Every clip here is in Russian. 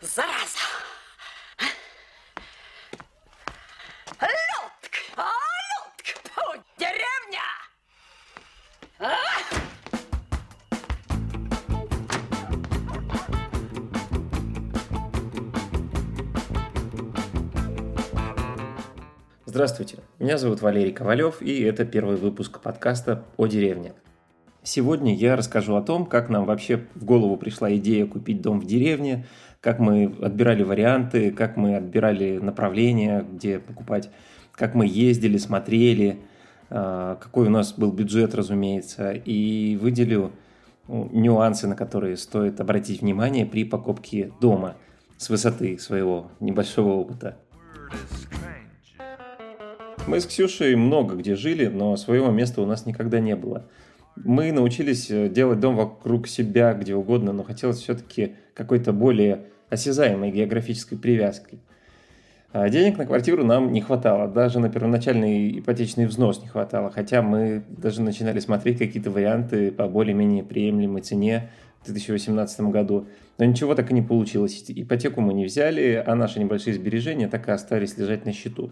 зараза! Людк! А, Людк! Фу, деревня! А? Здравствуйте, меня зовут Валерий Ковалев, и это первый выпуск подкаста о деревне. Сегодня я расскажу о том, как нам вообще в голову пришла идея купить дом в деревне, как мы отбирали варианты, как мы отбирали направления, где покупать, как мы ездили, смотрели, а, какой у нас был бюджет, разумеется, и выделю ну, нюансы, на которые стоит обратить внимание при покупке дома с высоты своего небольшого опыта. Мы с Ксюшей много где жили, но своего места у нас никогда не было. Мы научились э, делать дом вокруг себя, где угодно, но хотелось все-таки какой-то более осязаемой географической привязкой. А денег на квартиру нам не хватало, даже на первоначальный ипотечный взнос не хватало, хотя мы даже начинали смотреть какие-то варианты по более-менее приемлемой цене в 2018 году. Но ничего так и не получилось. Ипотеку мы не взяли, а наши небольшие сбережения так и остались лежать на счету.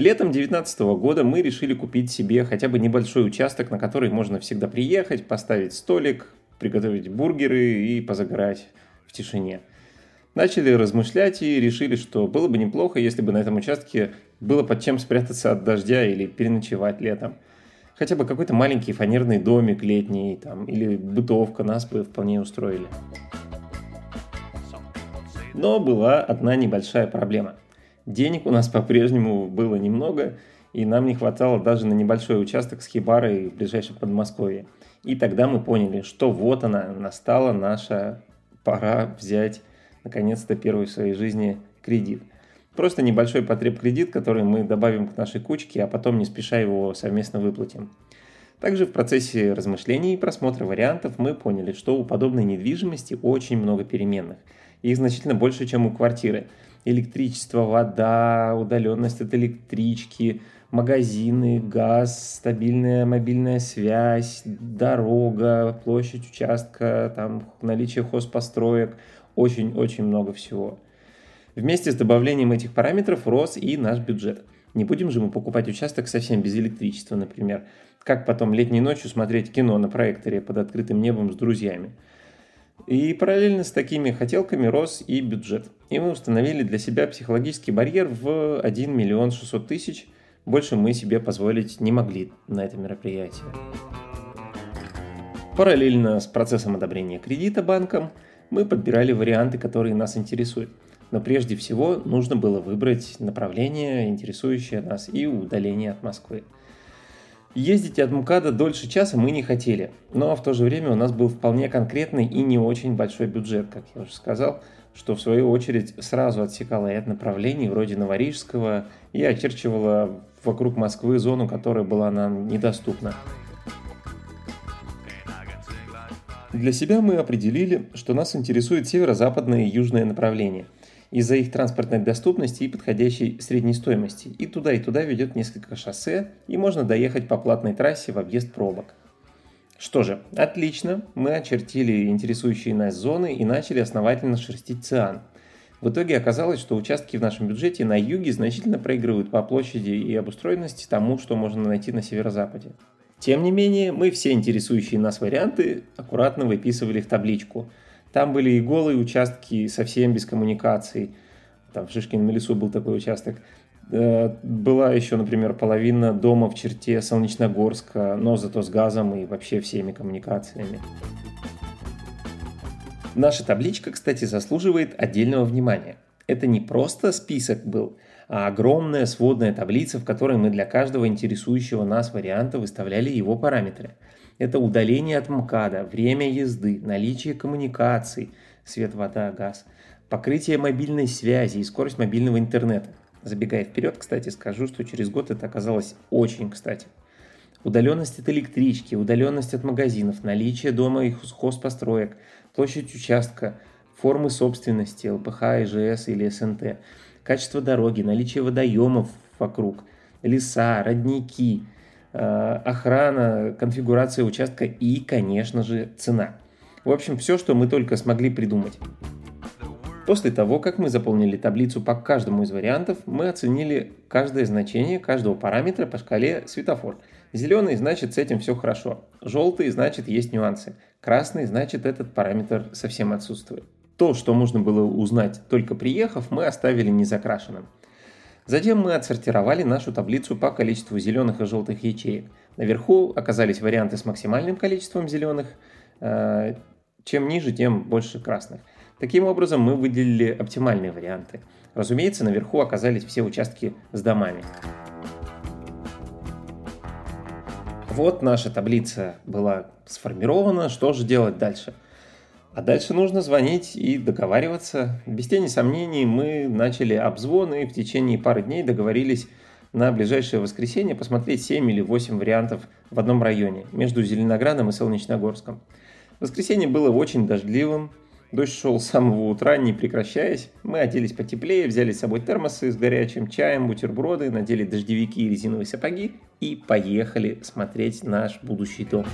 Летом 2019 года мы решили купить себе хотя бы небольшой участок, на который можно всегда приехать, поставить столик, приготовить бургеры и позагорать в тишине. Начали размышлять и решили, что было бы неплохо, если бы на этом участке было под чем спрятаться от дождя или переночевать летом. Хотя бы какой-то маленький фанерный домик летний там, или бытовка нас бы вполне устроили. Но была одна небольшая проблема. Денег у нас по-прежнему было немного, и нам не хватало даже на небольшой участок с хибарой в ближайшем Подмосковье. И тогда мы поняли, что вот она, настала наша пора взять наконец-то первый в своей жизни кредит. Просто небольшой потреб кредит, который мы добавим к нашей кучке, а потом не спеша его совместно выплатим. Также в процессе размышлений и просмотра вариантов мы поняли, что у подобной недвижимости очень много переменных. Их значительно больше, чем у квартиры. Электричество, вода, удаленность от электрички, магазины, газ, стабильная мобильная связь, дорога, площадь участка, там, наличие хозпостроек – очень-очень много всего. Вместе с добавлением этих параметров рос и наш бюджет. Не будем же мы покупать участок совсем без электричества, например. Как потом летней ночью смотреть кино на проекторе под открытым небом с друзьями. И параллельно с такими хотелками рос и бюджет. И мы установили для себя психологический барьер в 1 миллион 600 тысяч. Больше мы себе позволить не могли на это мероприятие. Параллельно с процессом одобрения кредита банком – мы подбирали варианты, которые нас интересуют. Но прежде всего нужно было выбрать направление, интересующее нас, и удаление от Москвы. Ездить от МКАДа дольше часа мы не хотели, но в то же время у нас был вполне конкретный и не очень большой бюджет, как я уже сказал, что в свою очередь сразу отсекало от направлений вроде Новорижского и очерчивало вокруг Москвы зону, которая была нам недоступна. Для себя мы определили, что нас интересует северо-западное и южное направление из-за их транспортной доступности и подходящей средней стоимости. И туда, и туда ведет несколько шоссе, и можно доехать по платной трассе в объезд пробок. Что же, отлично, мы очертили интересующие нас зоны и начали основательно шерстить циан. В итоге оказалось, что участки в нашем бюджете на юге значительно проигрывают по площади и обустроенности тому, что можно найти на северо-западе. Тем не менее, мы все интересующие нас варианты аккуратно выписывали в табличку. Там были и голые участки совсем без коммуникаций. Там в Шишкином лесу был такой участок. Э, была еще, например, половина дома в черте Солнечногорска, но зато с газом и вообще всеми коммуникациями. Наша табличка, кстати, заслуживает отдельного внимания. Это не просто список был – а огромная сводная таблица, в которой мы для каждого интересующего нас варианта выставляли его параметры. Это удаление от МКАДа, время езды, наличие коммуникаций, свет, вода, газ, покрытие мобильной связи и скорость мобильного интернета. Забегая вперед, кстати, скажу, что через год это оказалось очень кстати. Удаленность от электрички, удаленность от магазинов, наличие дома и хозпостроек, площадь участка, формы собственности, ЛПХ, ИЖС или СНТ – качество дороги, наличие водоемов вокруг, леса, родники, охрана, конфигурация участка и, конечно же, цена. В общем, все, что мы только смогли придумать. После того, как мы заполнили таблицу по каждому из вариантов, мы оценили каждое значение каждого параметра по шкале светофор. Зеленый значит с этим все хорошо. Желтый значит есть нюансы. Красный значит этот параметр совсем отсутствует. То, что можно было узнать только приехав, мы оставили незакрашенным. Затем мы отсортировали нашу таблицу по количеству зеленых и желтых ячеек. Наверху оказались варианты с максимальным количеством зеленых, э, чем ниже, тем больше красных. Таким образом, мы выделили оптимальные варианты. Разумеется, наверху оказались все участки с домами. Вот наша таблица была сформирована. Что же делать дальше? А дальше нужно звонить и договариваться. Без тени сомнений мы начали обзвон и в течение пары дней договорились на ближайшее воскресенье посмотреть 7 или 8 вариантов в одном районе, между Зеленоградом и Солнечногорском. Воскресенье было очень дождливым, Дождь шел с самого утра, не прекращаясь. Мы оделись потеплее, взяли с собой термосы с горячим чаем, бутерброды, надели дождевики и резиновые сапоги и поехали смотреть наш будущий дом.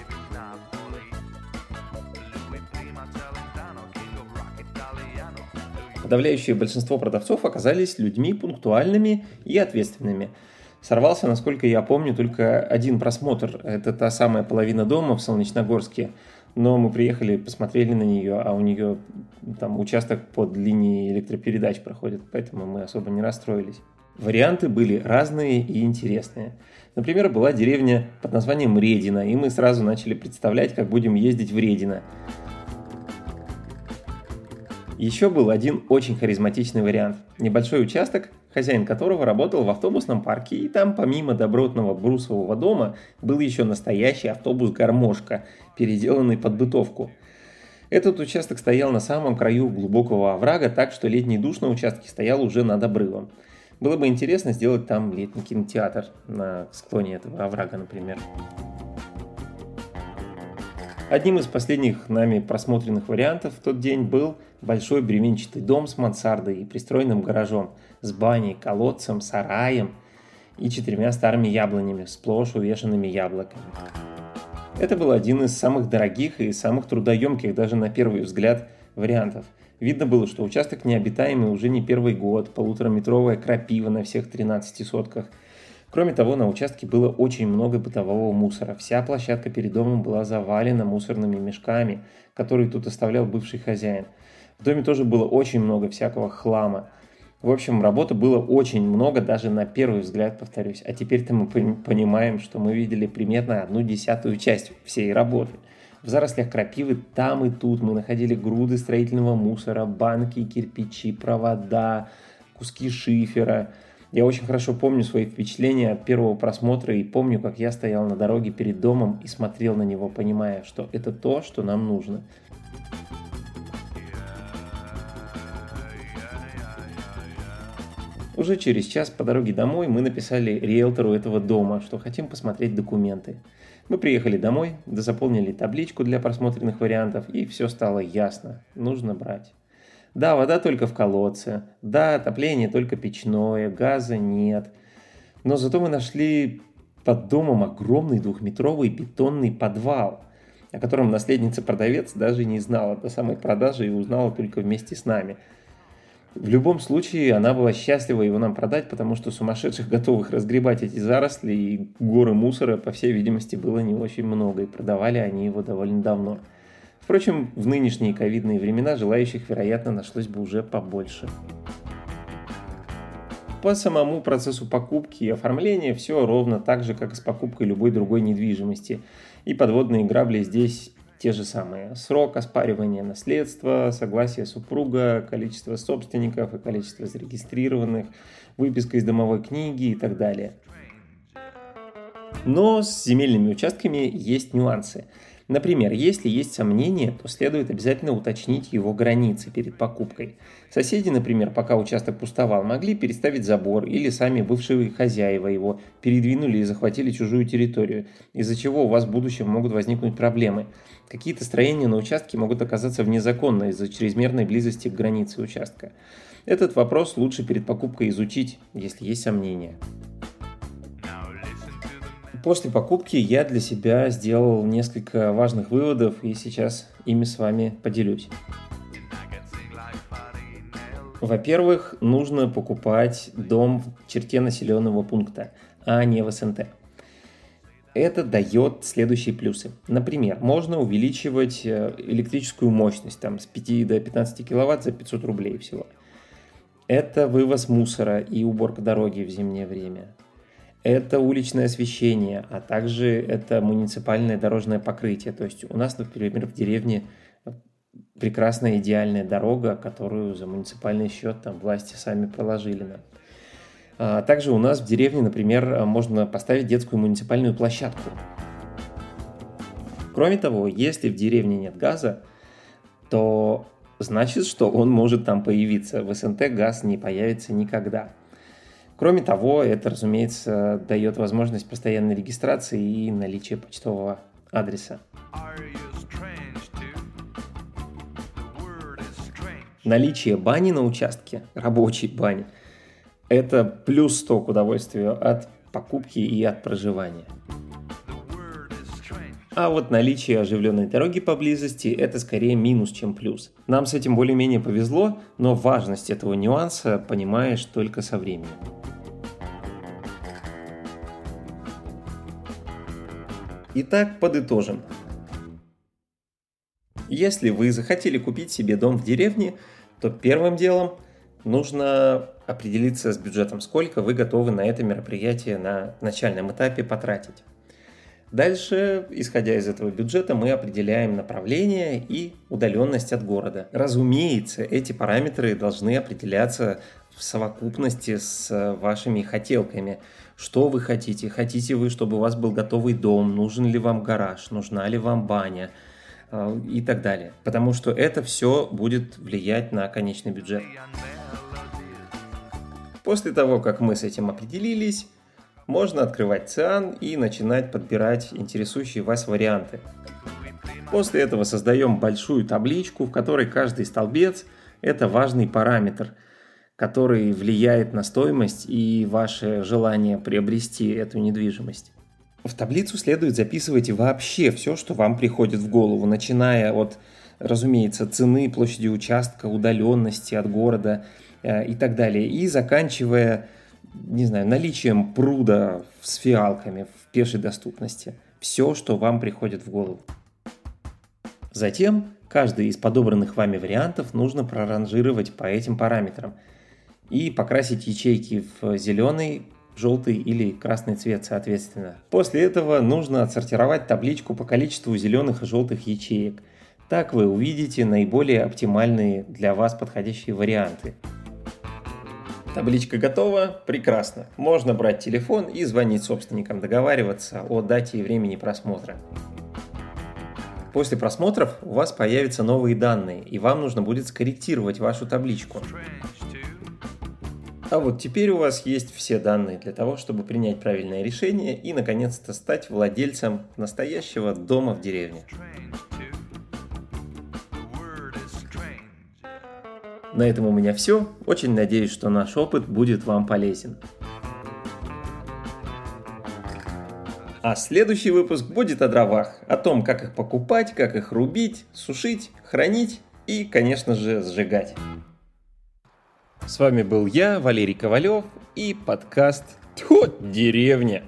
Подавляющее большинство продавцов оказались людьми пунктуальными и ответственными. Сорвался, насколько я помню, только один просмотр. Это та самая половина дома в Солнечногорске – но мы приехали, посмотрели на нее, а у нее там участок под линией электропередач проходит, поэтому мы особо не расстроились. Варианты были разные и интересные. Например, была деревня под названием Редина, и мы сразу начали представлять, как будем ездить в Редино. Еще был один очень харизматичный вариант. Небольшой участок, хозяин которого работал в автобусном парке, и там помимо добротного брусового дома был еще настоящий автобус-гармошка, переделанный под бытовку. Этот участок стоял на самом краю глубокого оврага, так что летний душ на участке стоял уже над обрывом. Было бы интересно сделать там летний кинотеатр на склоне этого оврага, например. Одним из последних нами просмотренных вариантов в тот день был большой бревенчатый дом с мансардой и пристроенным гаражом, с баней, колодцем, сараем и четырьмя старыми яблонями, сплошь увешанными яблоками. Это был один из самых дорогих и самых трудоемких даже на первый взгляд вариантов. Видно было, что участок необитаемый уже не первый год, полутораметровая крапива на всех 13 сотках – Кроме того, на участке было очень много бытового мусора. Вся площадка перед домом была завалена мусорными мешками, которые тут оставлял бывший хозяин. В доме тоже было очень много всякого хлама. В общем, работы было очень много, даже на первый взгляд, повторюсь. А теперь-то мы понимаем, что мы видели примерно одну десятую часть всей работы. В зарослях крапивы там и тут мы находили груды строительного мусора, банки, кирпичи, провода, куски шифера – я очень хорошо помню свои впечатления от первого просмотра и помню, как я стоял на дороге перед домом и смотрел на него, понимая, что это то, что нам нужно. Уже через час по дороге домой мы написали риэлтору этого дома, что хотим посмотреть документы. Мы приехали домой, дозаполнили табличку для просмотренных вариантов, и все стало ясно. Нужно брать. Да, вода только в колодце. Да, отопление только печное, газа нет. Но зато мы нашли под домом огромный двухметровый бетонный подвал, о котором наследница-продавец даже не знала до самой продажи и узнала только вместе с нами. В любом случае, она была счастлива его нам продать, потому что сумасшедших, готовых разгребать эти заросли и горы мусора, по всей видимости, было не очень много, и продавали они его довольно давно. Впрочем, в нынешние ковидные времена желающих, вероятно, нашлось бы уже побольше. По самому процессу покупки и оформления все ровно так же, как и с покупкой любой другой недвижимости. И подводные грабли здесь те же самые. Срок оспаривания наследства, согласие супруга, количество собственников и количество зарегистрированных, выписка из домовой книги и так далее. Но с земельными участками есть нюансы – Например, если есть сомнения, то следует обязательно уточнить его границы перед покупкой. Соседи, например, пока участок пустовал, могли переставить забор или сами бывшие хозяева его передвинули и захватили чужую территорию, из-за чего у вас в будущем могут возникнуть проблемы. Какие-то строения на участке могут оказаться внезаконно из-за чрезмерной близости к границе участка. Этот вопрос лучше перед покупкой изучить, если есть сомнения. После покупки я для себя сделал несколько важных выводов и сейчас ими с вами поделюсь. Во-первых, нужно покупать дом в черте населенного пункта, а не в СНТ. Это дает следующие плюсы. Например, можно увеличивать э, электрическую мощность там, с 5 до 15 киловатт за 500 рублей всего. Это вывоз мусора и уборка дороги в зимнее время. Это уличное освещение, а также это муниципальное дорожное покрытие. То есть у нас, например, в деревне прекрасная идеальная дорога, которую за муниципальный счет там власти сами проложили нам. А также у нас в деревне, например, можно поставить детскую муниципальную площадку. Кроме того, если в деревне нет газа, то значит, что он может там появиться. В СНТ газ не появится никогда. Кроме того, это, разумеется, дает возможность постоянной регистрации и наличия почтового адреса. Наличие бани на участке, рабочей бани, это плюс 100 к удовольствию от покупки и от проживания. А вот наличие оживленной дороги поблизости – это скорее минус, чем плюс. Нам с этим более-менее повезло, но важность этого нюанса понимаешь только со временем. Итак, подытожим. Если вы захотели купить себе дом в деревне, то первым делом нужно определиться с бюджетом, сколько вы готовы на это мероприятие на начальном этапе потратить. Дальше, исходя из этого бюджета, мы определяем направление и удаленность от города. Разумеется, эти параметры должны определяться в совокупности с вашими хотелками. Что вы хотите? Хотите вы, чтобы у вас был готовый дом? Нужен ли вам гараж? Нужна ли вам баня? А, и так далее. Потому что это все будет влиять на конечный бюджет. После того, как мы с этим определились, можно открывать циан и начинать подбирать интересующие вас варианты. После этого создаем большую табличку, в которой каждый столбец – это важный параметр, который влияет на стоимость и ваше желание приобрести эту недвижимость. В таблицу следует записывать вообще все, что вам приходит в голову, начиная от, разумеется, цены, площади участка, удаленности от города э, и так далее, и заканчивая не знаю, наличием пруда с фиалками в пешей доступности. Все, что вам приходит в голову. Затем каждый из подобранных вами вариантов нужно проранжировать по этим параметрам и покрасить ячейки в зеленый, желтый или красный цвет соответственно. После этого нужно отсортировать табличку по количеству зеленых и желтых ячеек. Так вы увидите наиболее оптимальные для вас подходящие варианты. Табличка готова? Прекрасно. Можно брать телефон и звонить собственникам, договариваться о дате и времени просмотра. После просмотров у вас появятся новые данные, и вам нужно будет скорректировать вашу табличку. А вот теперь у вас есть все данные для того, чтобы принять правильное решение и наконец-то стать владельцем настоящего дома в деревне. На этом у меня все. Очень надеюсь, что наш опыт будет вам полезен. А следующий выпуск будет о дровах, о том, как их покупать, как их рубить, сушить, хранить и, конечно же, сжигать. С вами был я, Валерий Ковалев, и подкаст «Тьфу, деревня».